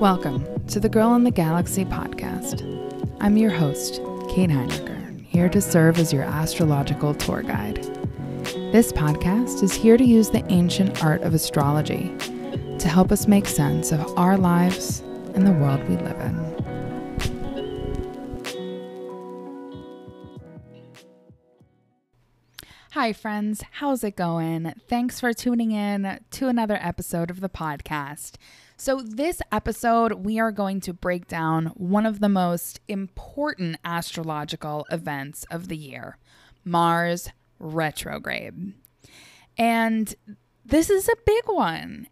Welcome to the Girl in the Galaxy podcast. I'm your host, Kate Heinecker, here to serve as your astrological tour guide. This podcast is here to use the ancient art of astrology to help us make sense of our lives and the world we live in. Hi, friends. How's it going? Thanks for tuning in to another episode of the podcast. So, this episode, we are going to break down one of the most important astrological events of the year Mars retrograde. And this is a big one.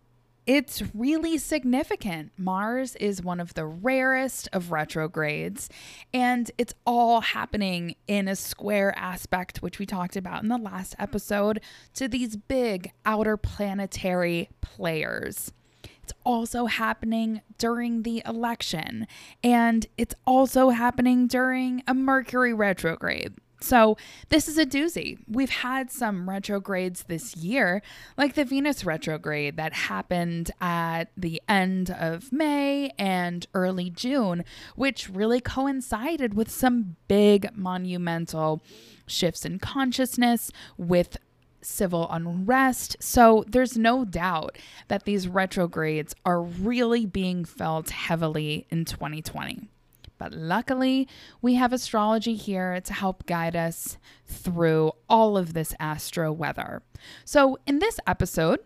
It's really significant. Mars is one of the rarest of retrogrades, and it's all happening in a square aspect, which we talked about in the last episode, to these big outer planetary players. It's also happening during the election, and it's also happening during a Mercury retrograde. So, this is a doozy. We've had some retrogrades this year, like the Venus retrograde that happened at the end of May and early June, which really coincided with some big monumental shifts in consciousness with civil unrest. So, there's no doubt that these retrogrades are really being felt heavily in 2020. But luckily, we have astrology here to help guide us through all of this astro weather. So, in this episode,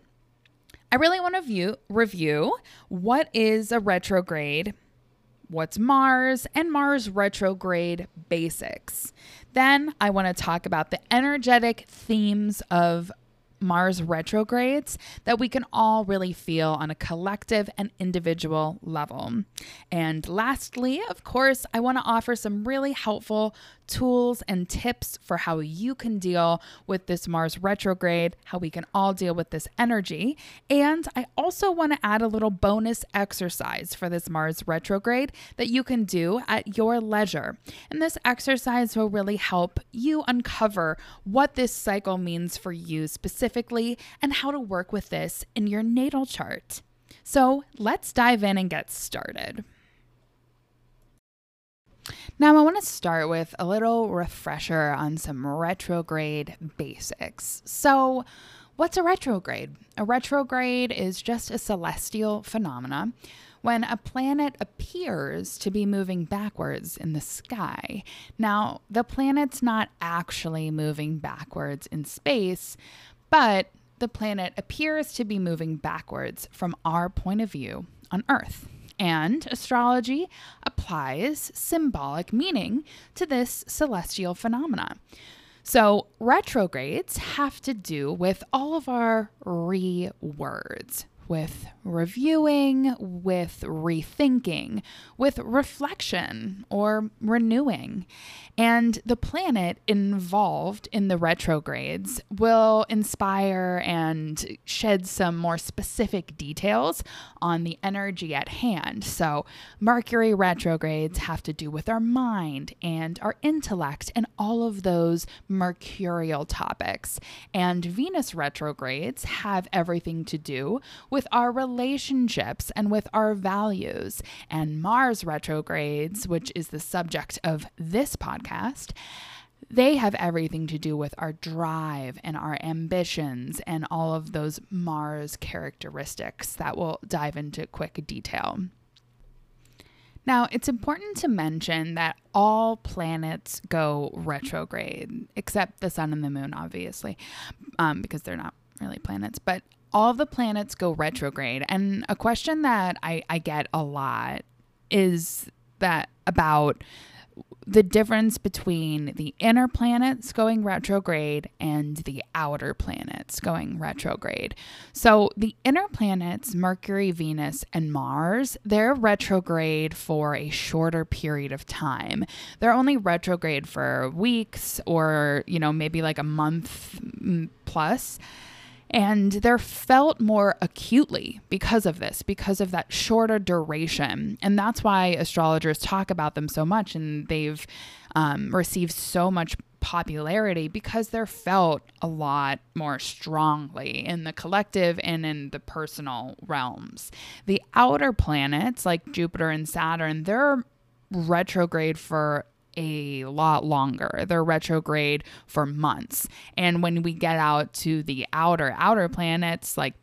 I really want to view, review what is a retrograde, what's Mars, and Mars retrograde basics. Then I want to talk about the energetic themes of Mars retrogrades that we can all really feel on a collective and individual level. And lastly, of course, I want to offer some really helpful tools and tips for how you can deal with this Mars retrograde, how we can all deal with this energy. And I also want to add a little bonus exercise for this Mars retrograde that you can do at your leisure. And this exercise will really help you uncover what this cycle means for you specifically and how to work with this in your natal chart. So let's dive in and get started. Now, I want to start with a little refresher on some retrograde basics. So, what's a retrograde? A retrograde is just a celestial phenomena when a planet appears to be moving backwards in the sky. Now, the planet's not actually moving backwards in space, but the planet appears to be moving backwards from our point of view on Earth. And astrology applies symbolic meaning to this celestial phenomena. So, retrogrades have to do with all of our re words, with reviewing, with rethinking, with reflection or renewing. And the planet involved in the retrogrades will inspire and shed some more specific details on the energy at hand. So, Mercury retrogrades have to do with our mind and our intellect and all of those mercurial topics. And Venus retrogrades have everything to do with our relationships and with our values. And Mars retrogrades, which is the subject of this podcast, they have everything to do with our drive and our ambitions and all of those Mars characteristics that we'll dive into quick detail. Now, it's important to mention that all planets go retrograde, except the sun and the moon, obviously, um, because they're not really planets. But all the planets go retrograde. And a question that I, I get a lot is that about the difference between the inner planets going retrograde and the outer planets going retrograde. So, the inner planets, Mercury, Venus, and Mars, they're retrograde for a shorter period of time. They're only retrograde for weeks or, you know, maybe like a month plus and they're felt more acutely because of this, because of that shorter duration. And that's why astrologers talk about them so much and they've um, received so much popularity because they're felt a lot more strongly in the collective and in the personal realms. The outer planets, like Jupiter and Saturn, they're retrograde for a lot longer. They're retrograde for months. And when we get out to the outer outer planets like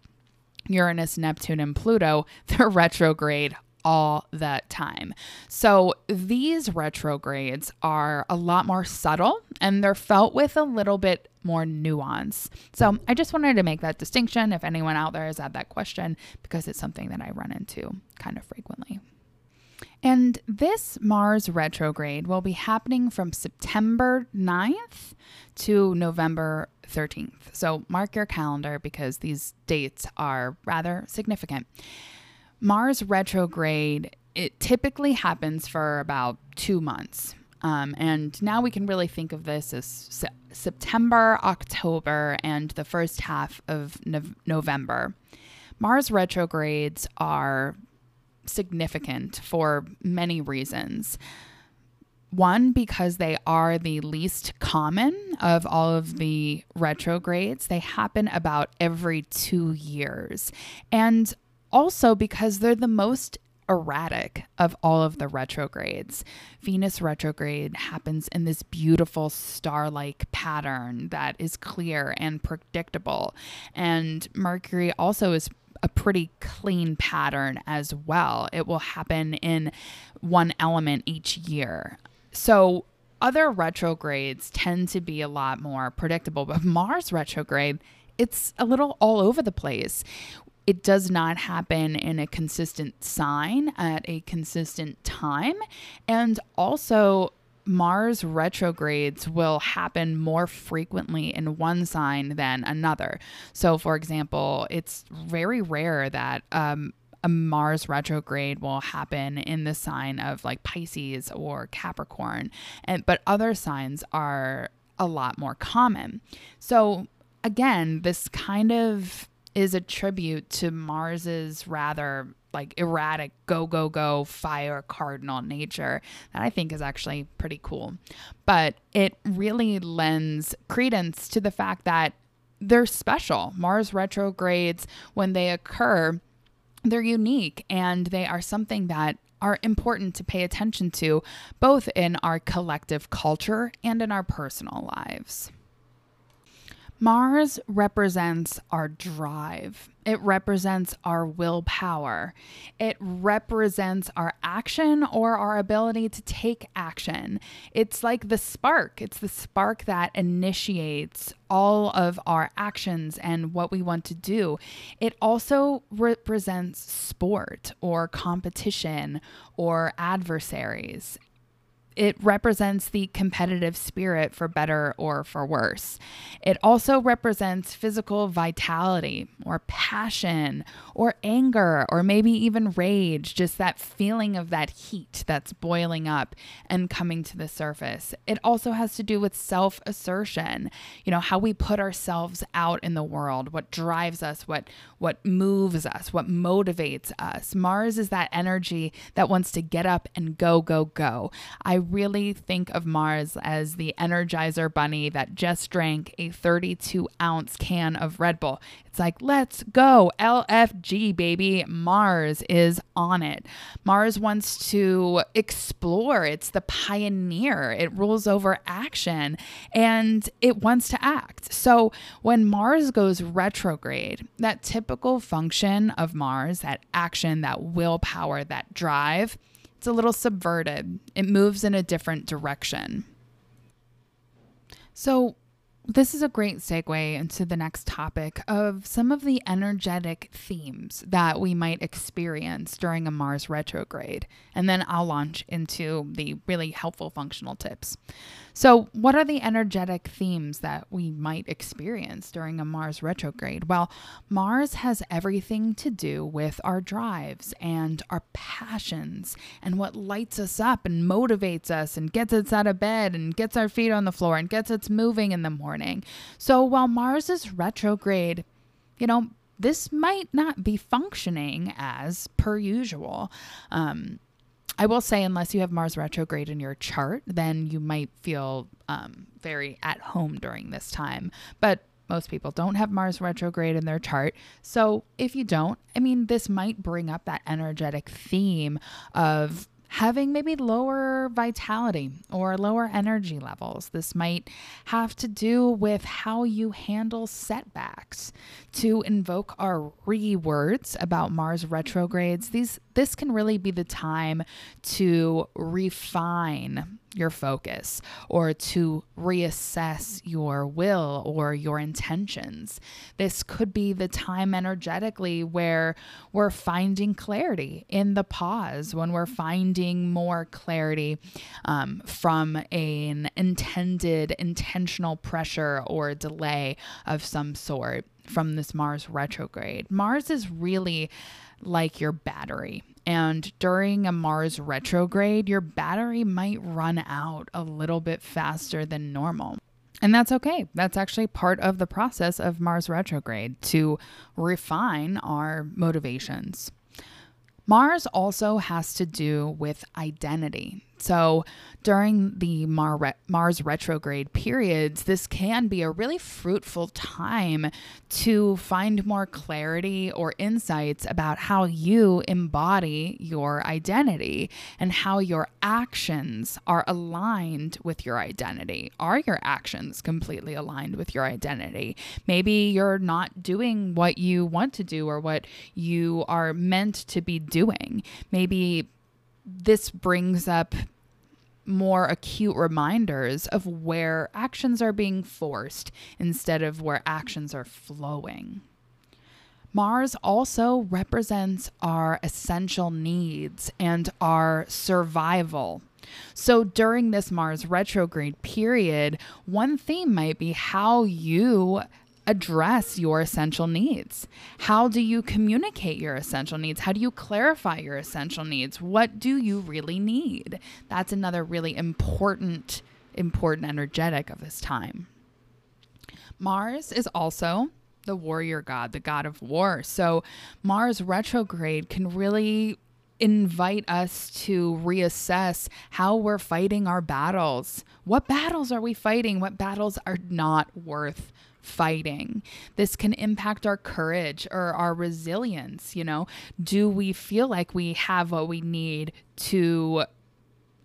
Uranus, Neptune, and Pluto, they're retrograde all the time. So these retrogrades are a lot more subtle and they're felt with a little bit more nuance. So I just wanted to make that distinction if anyone out there has had that question because it's something that I run into kind of frequently. And this Mars retrograde will be happening from September 9th to November 13th. So mark your calendar because these dates are rather significant. Mars retrograde, it typically happens for about two months. Um, and now we can really think of this as se- September, October, and the first half of no- November. Mars retrogrades are significant for many reasons. One, because they are the least common of all of the retrogrades. They happen about every two years. And also because they're the most erratic of all of the retrogrades. Venus retrograde happens in this beautiful star like pattern that is clear and predictable. And Mercury also is a pretty clean pattern as well. It will happen in one element each year. So other retrogrades tend to be a lot more predictable, but Mars retrograde, it's a little all over the place. It does not happen in a consistent sign at a consistent time. And also, Mars retrogrades will happen more frequently in one sign than another. So, for example, it's very rare that um, a Mars retrograde will happen in the sign of like Pisces or Capricorn, and but other signs are a lot more common. So, again, this kind of is a tribute to Mars's rather like erratic go go go fire cardinal nature that I think is actually pretty cool. But it really lends credence to the fact that they're special. Mars retrogrades when they occur, they're unique and they are something that are important to pay attention to both in our collective culture and in our personal lives. Mars represents our drive. It represents our willpower. It represents our action or our ability to take action. It's like the spark. It's the spark that initiates all of our actions and what we want to do. It also represents sport or competition or adversaries it represents the competitive spirit for better or for worse. It also represents physical vitality or passion or anger or maybe even rage, just that feeling of that heat that's boiling up and coming to the surface. It also has to do with self assertion, you know, how we put ourselves out in the world, what drives us, what what moves us, what motivates us. Mars is that energy that wants to get up and go go go. I really think of Mars as the Energizer bunny that just drank a 32 ounce can of Red Bull. It's like, let's go. LFG, baby. Mars is on it. Mars wants to explore. It's the pioneer. It rules over action and it wants to act. So when Mars goes retrograde, that typical function of Mars, that action, that willpower, that drive, it's a little subverted. It moves in a different direction. So, this is a great segue into the next topic of some of the energetic themes that we might experience during a Mars retrograde. And then I'll launch into the really helpful functional tips. So, what are the energetic themes that we might experience during a Mars retrograde? Well, Mars has everything to do with our drives and our passions and what lights us up and motivates us and gets us out of bed and gets our feet on the floor and gets us moving in the morning. So, while Mars is retrograde, you know, this might not be functioning as per usual. Um, I will say, unless you have Mars retrograde in your chart, then you might feel um, very at home during this time. But most people don't have Mars retrograde in their chart. So if you don't, I mean, this might bring up that energetic theme of having maybe lower vitality or lower energy levels. This might have to do with how you handle setbacks. To invoke our re words about Mars retrogrades, these this can really be the time to refine your focus or to reassess your will or your intentions. This could be the time energetically where we're finding clarity in the pause, when we're finding more clarity um, from an intended, intentional pressure or delay of some sort from this Mars retrograde. Mars is really like your battery. And during a Mars retrograde, your battery might run out a little bit faster than normal. And that's okay. That's actually part of the process of Mars retrograde to refine our motivations. Mars also has to do with identity. So, during the Mar- Mars retrograde periods, this can be a really fruitful time to find more clarity or insights about how you embody your identity and how your actions are aligned with your identity. Are your actions completely aligned with your identity? Maybe you're not doing what you want to do or what you are meant to be doing. Maybe this brings up more acute reminders of where actions are being forced instead of where actions are flowing. Mars also represents our essential needs and our survival. So during this Mars retrograde period, one theme might be how you address your essential needs? How do you communicate your essential needs? How do you clarify your essential needs? What do you really need? That's another really important important energetic of this time. Mars is also the warrior god, the god of war. So Mars retrograde can really invite us to reassess how we're fighting our battles. What battles are we fighting? What battles are not worth fighting. This can impact our courage or our resilience. You know, do we feel like we have what we need to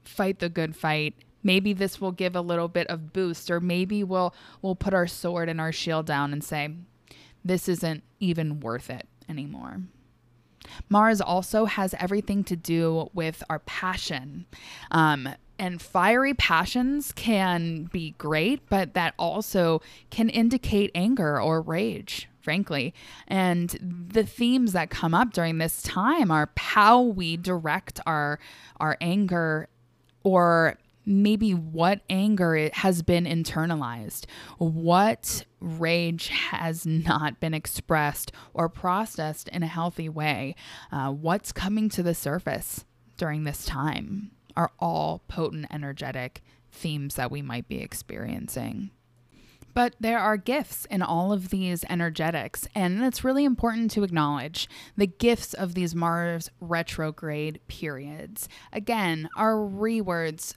fight the good fight? Maybe this will give a little bit of boost, or maybe we'll we'll put our sword and our shield down and say, this isn't even worth it anymore. Mars also has everything to do with our passion. Um, and fiery passions can be great, but that also can indicate anger or rage, frankly. And the themes that come up during this time are how we direct our our anger or maybe what anger has been internalized, what rage has not been expressed or processed in a healthy way, uh, what's coming to the surface during this time are all potent, energetic themes that we might be experiencing. But there are gifts in all of these energetics, and it's really important to acknowledge the gifts of these Mars retrograde periods. Again, our rewords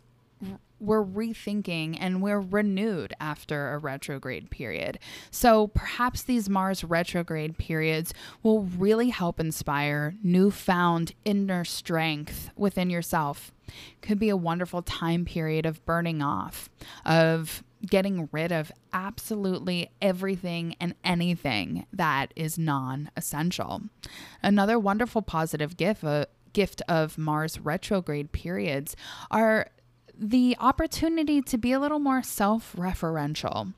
we're rethinking and we're renewed after a retrograde period. So perhaps these Mars retrograde periods will really help inspire newfound inner strength within yourself. Could be a wonderful time period of burning off, of getting rid of absolutely everything and anything that is non essential. Another wonderful positive gift. Uh, gift of Mars retrograde periods are the opportunity to be a little more self referential.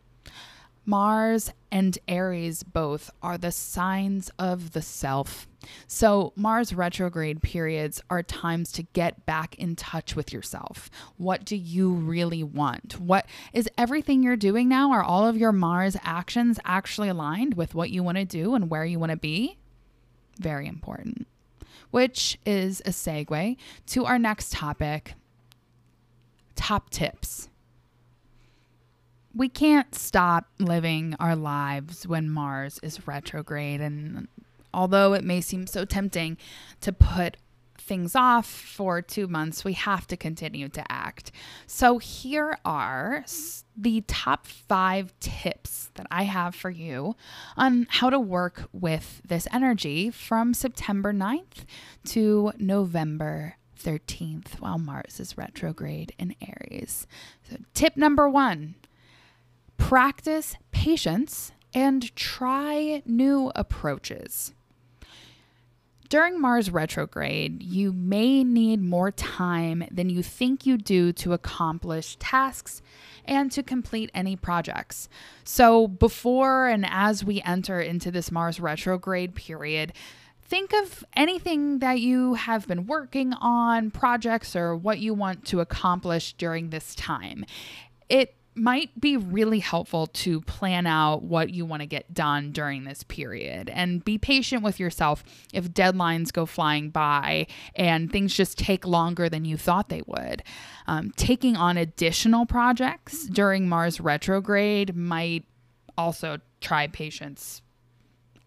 Mars and Aries both are the signs of the self. So, Mars retrograde periods are times to get back in touch with yourself. What do you really want? What is everything you're doing now? Are all of your Mars actions actually aligned with what you want to do and where you want to be? Very important. Which is a segue to our next topic top tips. We can't stop living our lives when Mars is retrograde. And although it may seem so tempting to put things off for two months, we have to continue to act. So, here are the top five tips that I have for you on how to work with this energy from September 9th to November 13th while Mars is retrograde in Aries. So, tip number one practice patience and try new approaches. During Mars retrograde, you may need more time than you think you do to accomplish tasks and to complete any projects. So, before and as we enter into this Mars retrograde period, think of anything that you have been working on, projects, or what you want to accomplish during this time. It might be really helpful to plan out what you want to get done during this period and be patient with yourself if deadlines go flying by and things just take longer than you thought they would. Um, taking on additional projects during Mars retrograde might also try patience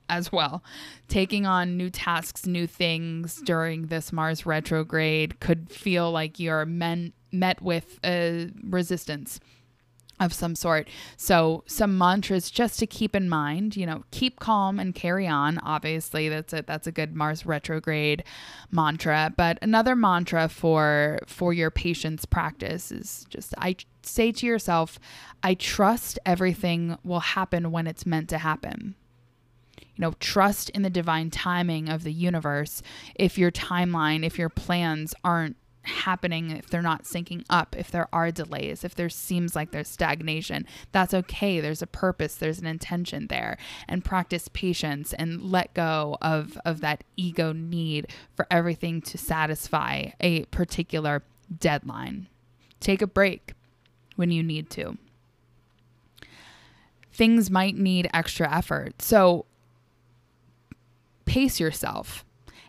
as well. Taking on new tasks, new things during this Mars retrograde could feel like you're men- met with resistance of some sort. So, some mantras just to keep in mind, you know, keep calm and carry on. Obviously, that's a that's a good Mars retrograde mantra, but another mantra for for your patience practice is just I say to yourself, I trust everything will happen when it's meant to happen. You know, trust in the divine timing of the universe. If your timeline, if your plans aren't happening, if they're not syncing up, if there are delays, if there seems like there's stagnation, that's okay. There's a purpose, there's an intention there. And practice patience and let go of, of that ego need for everything to satisfy a particular deadline. Take a break when you need to. Things might need extra effort. So pace yourself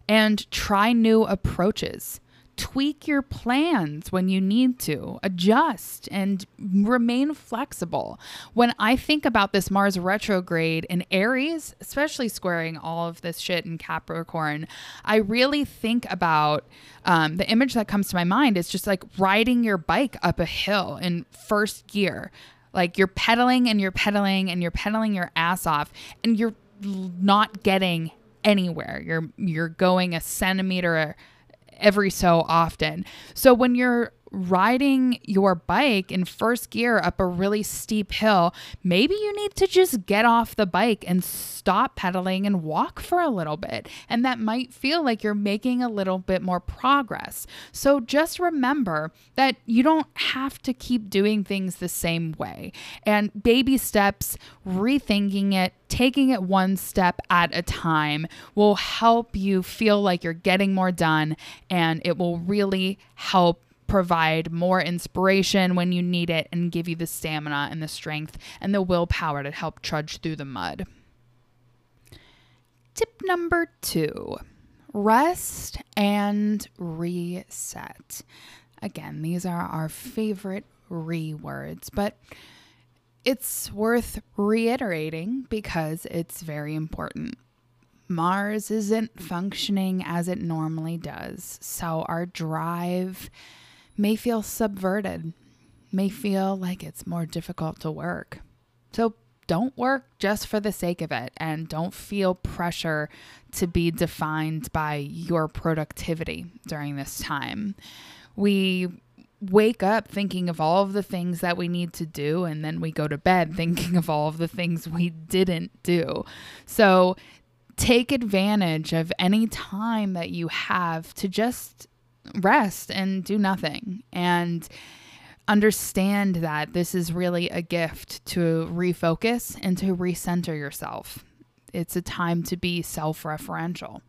and try new approaches tweak your plans when you need to, adjust and remain flexible. When I think about this Mars retrograde in Aries, especially squaring all of this shit in Capricorn, I really think about um, the image that comes to my mind is just like riding your bike up a hill in first gear. Like you're pedaling and you're pedaling and you're pedaling your ass off and you're not getting anywhere. You're you're going a centimeter every so often. So when you're riding your bike in first gear up a really steep hill, maybe you need to just get off the bike and stop pedaling and walk for a little bit. And that might feel like you're making a little bit more progress. So just remember that you don't have to keep doing things the same way. And baby steps, rethinking it, taking it one step at a time will help you feel like you're getting more done and it will really help provide more inspiration when you need it and give you the stamina and the strength and the willpower to help trudge through the mud. Tip number two rest and reset. Again, these are our favorite re words, but it's worth reiterating because it's very important. Mars isn't functioning as it normally does, so our drive may feel subverted, may feel like it's more difficult to work. So don't work just for the sake of it and don't feel pressure to be defined by your productivity during this time. We wake up thinking of all of the things that we need to do and then we go to bed thinking of all of the things we didn't do. So take advantage of any time that you have to just rest and do nothing and understand that this is really a gift to refocus and to recenter yourself. It's a time to be self referential.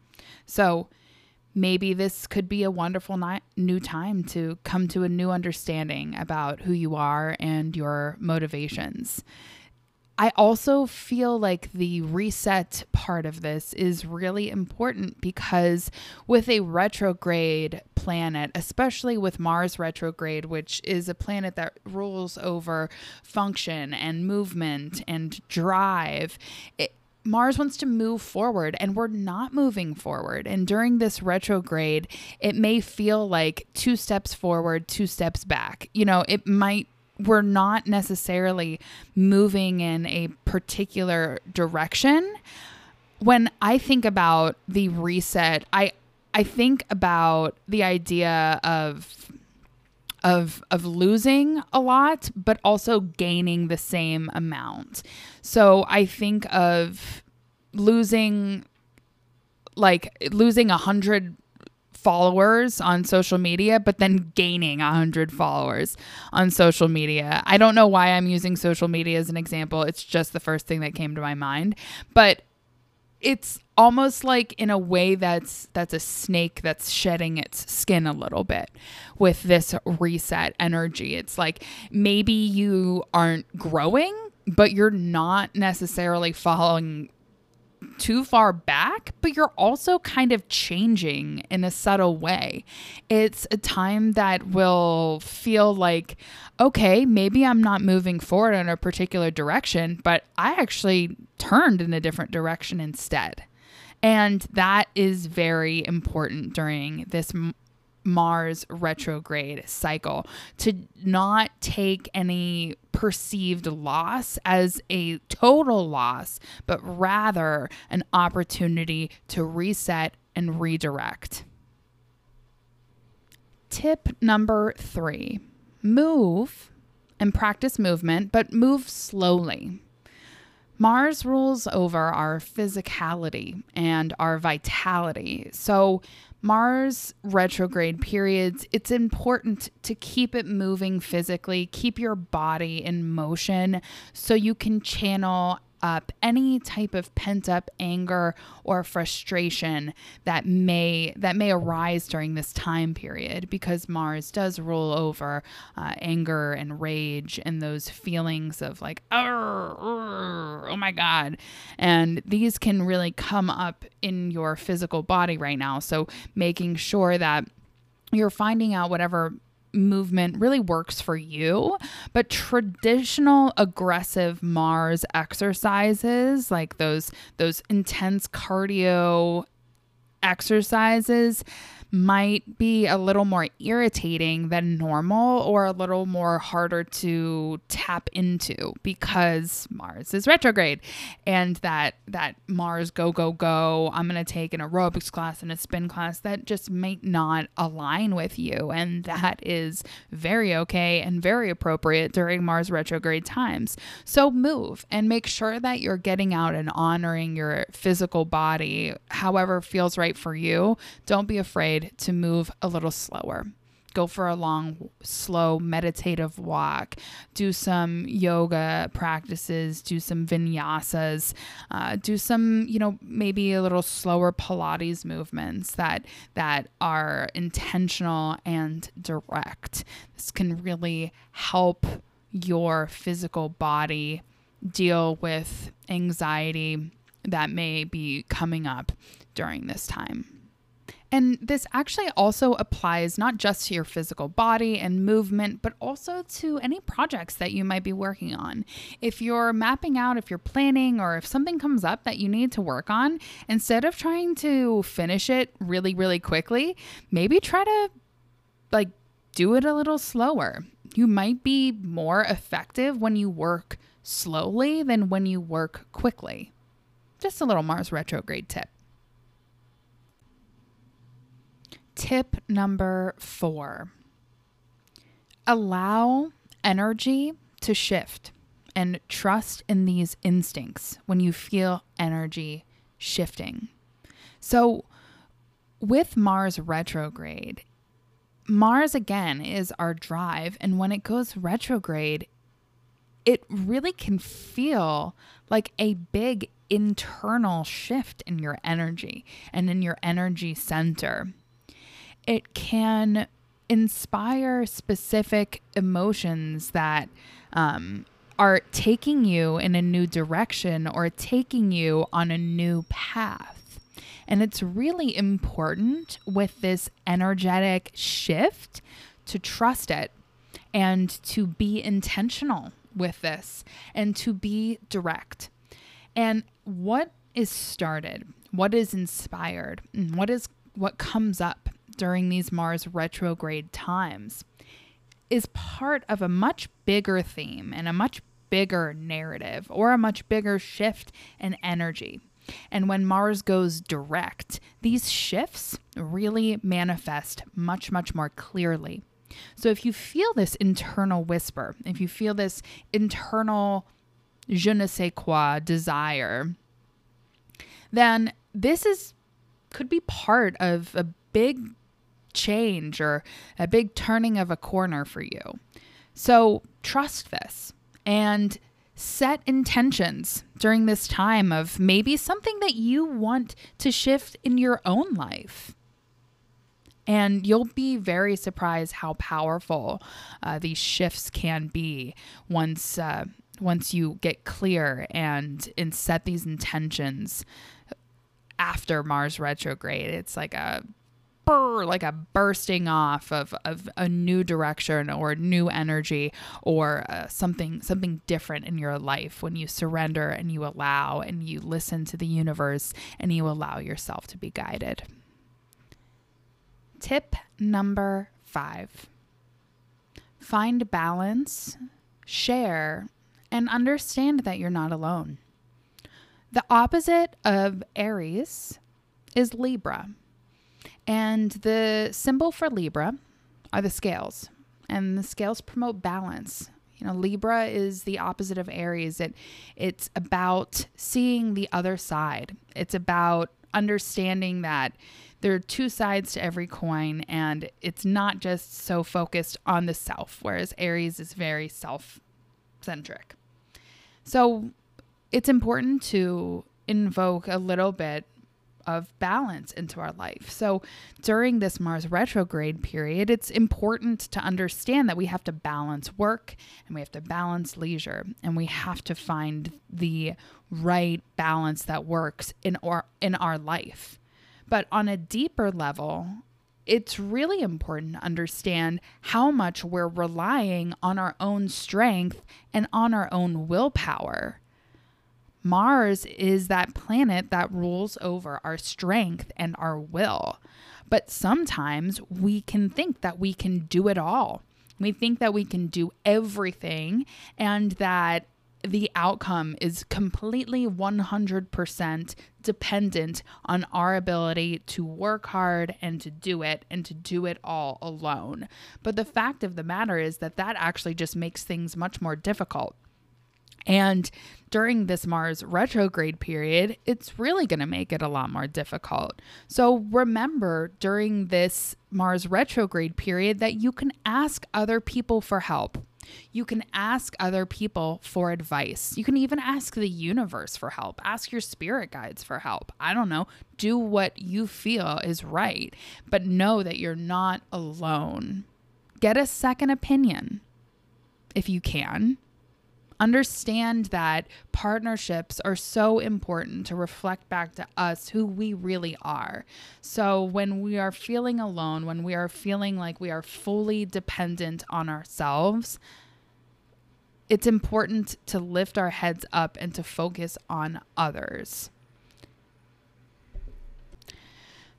So, maybe this could be a wonderful new time to come to a new understanding about who you are and your motivations. I also feel like the reset part of this is really important because with a retrograde planet, especially with Mars retrograde, which is a planet that rules over function and movement and drive, it, Mars wants to move forward and we're not moving forward. And during this retrograde, it may feel like two steps forward, two steps back. You know, it might we're not necessarily moving in a particular direction. When I think about the reset, I I think about the idea of of of losing a lot but also gaining the same amount. So I think of losing like losing a hundred followers on social media, but then gaining a hundred followers on social media. I don't know why I'm using social media as an example. It's just the first thing that came to my mind. But it's almost like in a way that's that's a snake that's shedding its skin a little bit with this reset energy. It's like maybe you aren't growing, but you're not necessarily following too far back, but you're also kind of changing in a subtle way. It's a time that will feel like, okay, maybe I'm not moving forward in a particular direction, but I actually turned in a different direction instead. And that is very important during this Mars retrograde cycle to not take any perceived loss as a total loss, but rather an opportunity to reset and redirect. Tip number three move and practice movement, but move slowly. Mars rules over our physicality and our vitality. So, Mars retrograde periods, it's important to keep it moving physically, keep your body in motion so you can channel up any type of pent up anger or frustration that may that may arise during this time period because Mars does rule over uh, anger and rage and those feelings of like oh my god. And these can really come up in your physical body right now. So making sure that you're finding out whatever movement really works for you. But traditional aggressive Mars exercises, like those those intense cardio exercises, might be a little more irritating than normal or a little more harder to tap into because Mars is retrograde and that that Mars go go go I'm going to take an aerobics class and a spin class that just might not align with you and that is very okay and very appropriate during Mars retrograde times. So move and make sure that you're getting out and honoring your physical body however feels right for you. Don't be afraid afraid to move a little slower. Go for a long, slow, meditative walk. Do some yoga practices. Do some vinyasas. Uh, do some, you know, maybe a little slower Pilates movements that that are intentional and direct. This can really help your physical body deal with anxiety that may be coming up during this time. And this actually also applies not just to your physical body and movement, but also to any projects that you might be working on. If you're mapping out, if you're planning, or if something comes up that you need to work on, instead of trying to finish it really, really quickly, maybe try to like do it a little slower. You might be more effective when you work slowly than when you work quickly. Just a little Mars retrograde tip. Tip number four allow energy to shift and trust in these instincts when you feel energy shifting. So, with Mars retrograde, Mars again is our drive. And when it goes retrograde, it really can feel like a big internal shift in your energy and in your energy center it can inspire specific emotions that um, are taking you in a new direction or taking you on a new path. And it's really important with this energetic shift to trust it and to be intentional with this and to be direct. And what is started, what is inspired, what is what comes up during these Mars retrograde times is part of a much bigger theme and a much bigger narrative or a much bigger shift in energy. And when Mars goes direct, these shifts really manifest much, much more clearly. So if you feel this internal whisper, if you feel this internal je ne sais quoi desire, then this is could be part of a big change or a big turning of a corner for you. So trust this and set intentions during this time of maybe something that you want to shift in your own life. And you'll be very surprised how powerful uh, these shifts can be once uh, once you get clear and and set these intentions after Mars retrograde. It's like a like a bursting off of, of a new direction or new energy or uh, something something different in your life when you surrender and you allow and you listen to the universe and you allow yourself to be guided. Tip number 5. Find balance, share, and understand that you're not alone. The opposite of Aries is Libra. And the symbol for Libra are the scales, and the scales promote balance. You know, Libra is the opposite of Aries. It it's about seeing the other side. It's about understanding that there are two sides to every coin and it's not just so focused on the self whereas Aries is very self-centric. So, it's important to invoke a little bit of balance into our life. So during this Mars retrograde period, it's important to understand that we have to balance work and we have to balance leisure and we have to find the right balance that works in our in our life. But on a deeper level, it's really important to understand how much we're relying on our own strength and on our own willpower Mars is that planet that rules over our strength and our will. But sometimes we can think that we can do it all. We think that we can do everything and that the outcome is completely 100% dependent on our ability to work hard and to do it and to do it all alone. But the fact of the matter is that that actually just makes things much more difficult. And during this Mars retrograde period, it's really going to make it a lot more difficult. So remember during this Mars retrograde period that you can ask other people for help. You can ask other people for advice. You can even ask the universe for help. Ask your spirit guides for help. I don't know. Do what you feel is right, but know that you're not alone. Get a second opinion if you can understand that partnerships are so important to reflect back to us who we really are. So when we are feeling alone, when we are feeling like we are fully dependent on ourselves, it's important to lift our heads up and to focus on others.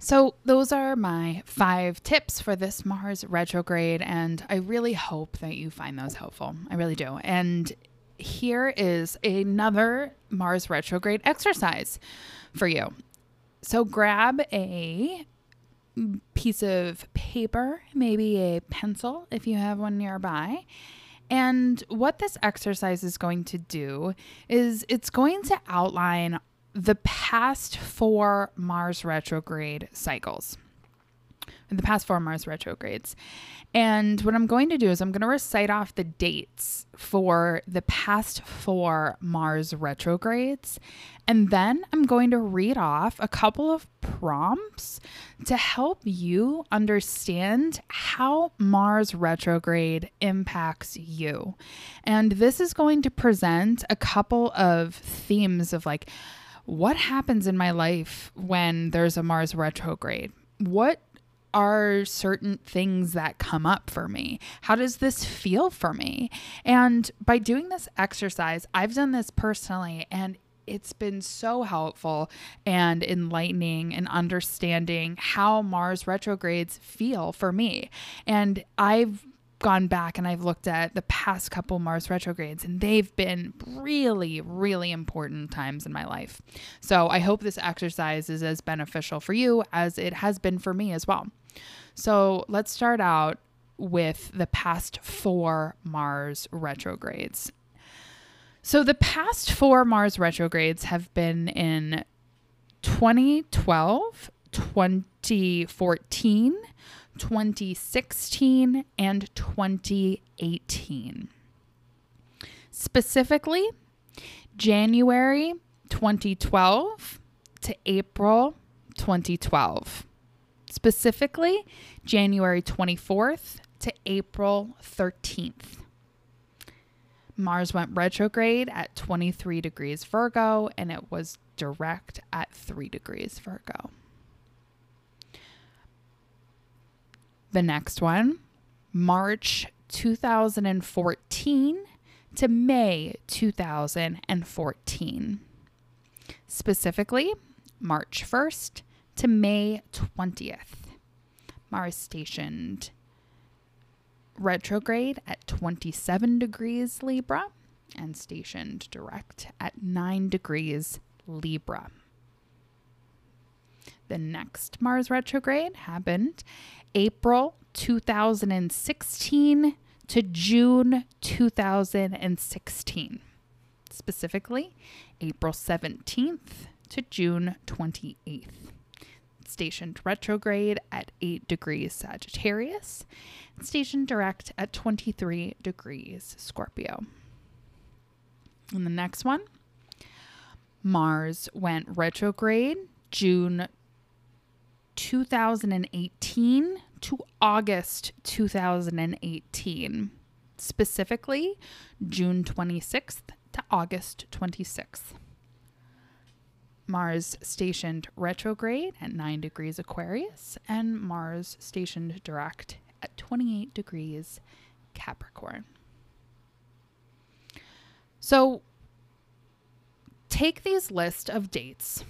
So, those are my five tips for this Mars retrograde, and I really hope that you find those helpful. I really do. And here is another Mars retrograde exercise for you. So grab a piece of paper, maybe a pencil if you have one nearby. And what this exercise is going to do is it's going to outline the past four Mars retrograde cycles the past four Mars retrogrades. And what I'm going to do is I'm going to recite off the dates for the past four Mars retrogrades. And then I'm going to read off a couple of prompts to help you understand how Mars retrograde impacts you. And this is going to present a couple of themes of like, what happens in my life when there's a Mars retrograde? What are certain things that come up for me? How does this feel for me? And by doing this exercise, I've done this personally and it's been so helpful and enlightening and understanding how Mars retrogrades feel for me. And I've gone back and I've looked at the past couple Mars retrogrades, and they've been really, really important times in my life. So I hope this exercise is as beneficial for you as it has been for me as well. So let's start out with the past four Mars retrogrades. So the past four Mars retrogrades have been in 2012, 2014, 2016, and 2018. Specifically, January 2012 to April 2012. Specifically, January 24th to April 13th. Mars went retrograde at 23 degrees Virgo and it was direct at 3 degrees Virgo. The next one, March 2014 to May 2014. Specifically, March 1st to May 20th. Mars stationed retrograde at 27 degrees Libra and stationed direct at 9 degrees Libra. The next Mars retrograde happened April 2016 to June 2016. Specifically, April 17th to June 28th. Stationed retrograde at 8 degrees Sagittarius, stationed direct at 23 degrees Scorpio. And the next one, Mars went retrograde June 2018 to August 2018, specifically June 26th to August 26th. Mars stationed retrograde at 9 degrees Aquarius, and Mars stationed direct at 28 degrees Capricorn. So take these list of dates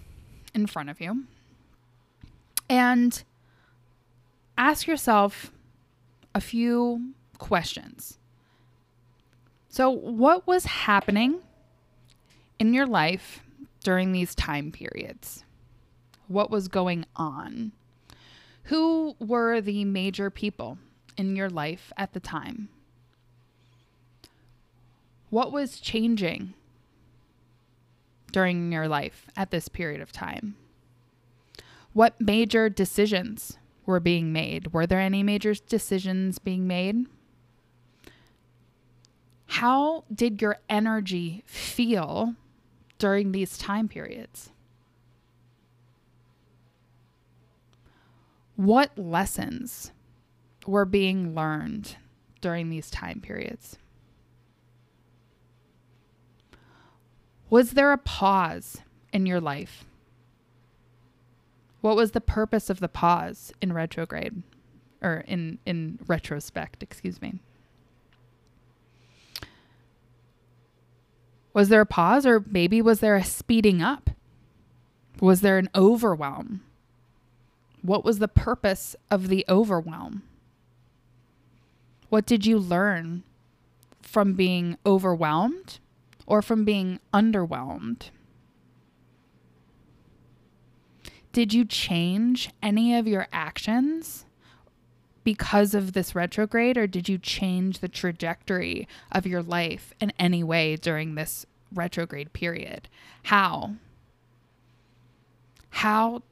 in front of you and ask yourself a few questions. So, what was happening in your life during these time periods? What was going on? Who were the major people in your life at the time? What was changing during your life at this period of time? What major decisions were being made? Were there any major decisions being made? How did your energy feel during these time periods? What lessons were being learned during these time periods? Was there a pause in your life what was the purpose of the pause in retrograde or in in retrospect, excuse me? Was there a pause or maybe was there a speeding up? Was there an overwhelm? What was the purpose of the overwhelm? What did you learn from being overwhelmed or from being underwhelmed? Did you change any of your actions because of this retrograde, or did you change the trajectory of your life in any way during this retrograde period? How? How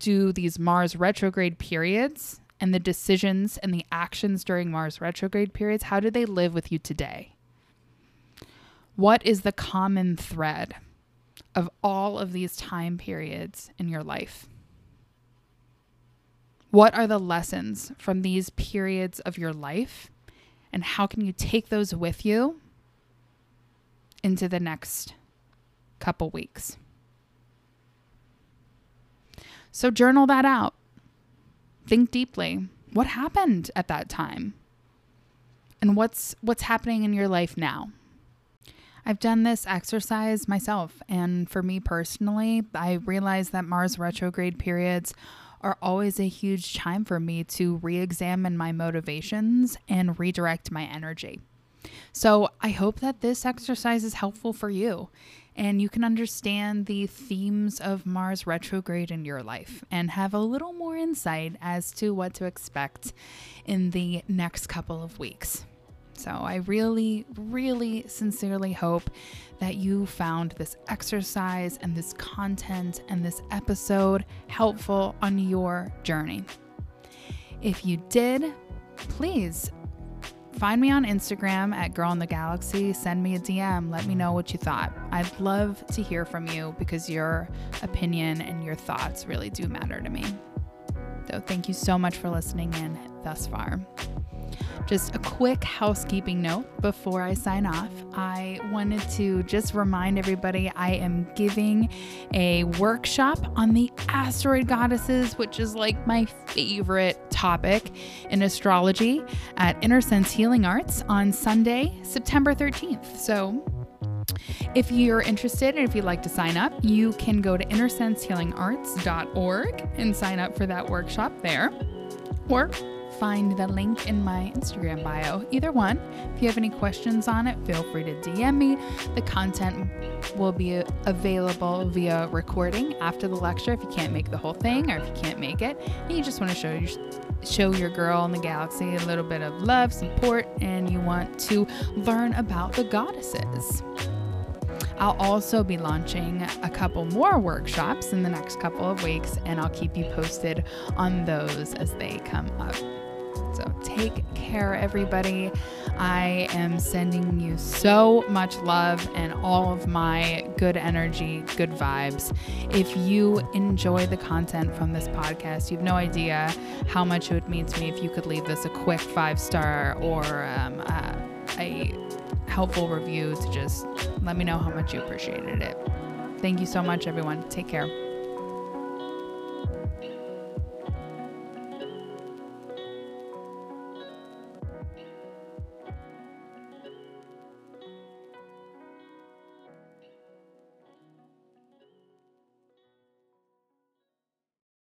do these Mars retrograde periods and the decisions and the actions during Mars retrograde periods, how do they live with you today? What is the common thread? Of all of these time periods in your life? What are the lessons from these periods of your life? And how can you take those with you into the next couple weeks? So, journal that out. Think deeply. What happened at that time? And what's what's happening in your life now? I've done this exercise myself, and for me personally, I realize that Mars retrograde periods are always a huge time for me to re examine my motivations and redirect my energy. So I hope that this exercise is helpful for you and you can understand the themes of Mars retrograde in your life and have a little more insight as to what to expect in the next couple of weeks. So, I really, really sincerely hope that you found this exercise and this content and this episode helpful on your journey. If you did, please Find me on Instagram at Girl in the Galaxy. Send me a DM. Let me know what you thought. I'd love to hear from you because your opinion and your thoughts really do matter to me. So, thank you so much for listening in thus far. Just a quick housekeeping note before I sign off. I wanted to just remind everybody I am giving a workshop on the asteroid goddesses, which is like my favorite topic in astrology at Inner Sense Healing Arts on Sunday, September 13th. So, if you're interested and if you'd like to sign up, you can go to innersensehealingarts.org and sign up for that workshop there. Or find the link in my Instagram bio. Either one. If you have any questions on it, feel free to DM me. The content will be available via recording after the lecture if you can't make the whole thing or if you can't make it and you just want to show your show your girl in the galaxy a little bit of love, support, and you want to learn about the goddesses. I'll also be launching a couple more workshops in the next couple of weeks, and I'll keep you posted on those as they come up. So take care, everybody. I am sending you so much love and all of my good energy, good vibes. If you enjoy the content from this podcast, you have no idea how much it would mean to me if you could leave this a quick five star or um, uh, a helpful review to just let me know how much you appreciated it. Thank you so much, everyone. Take care.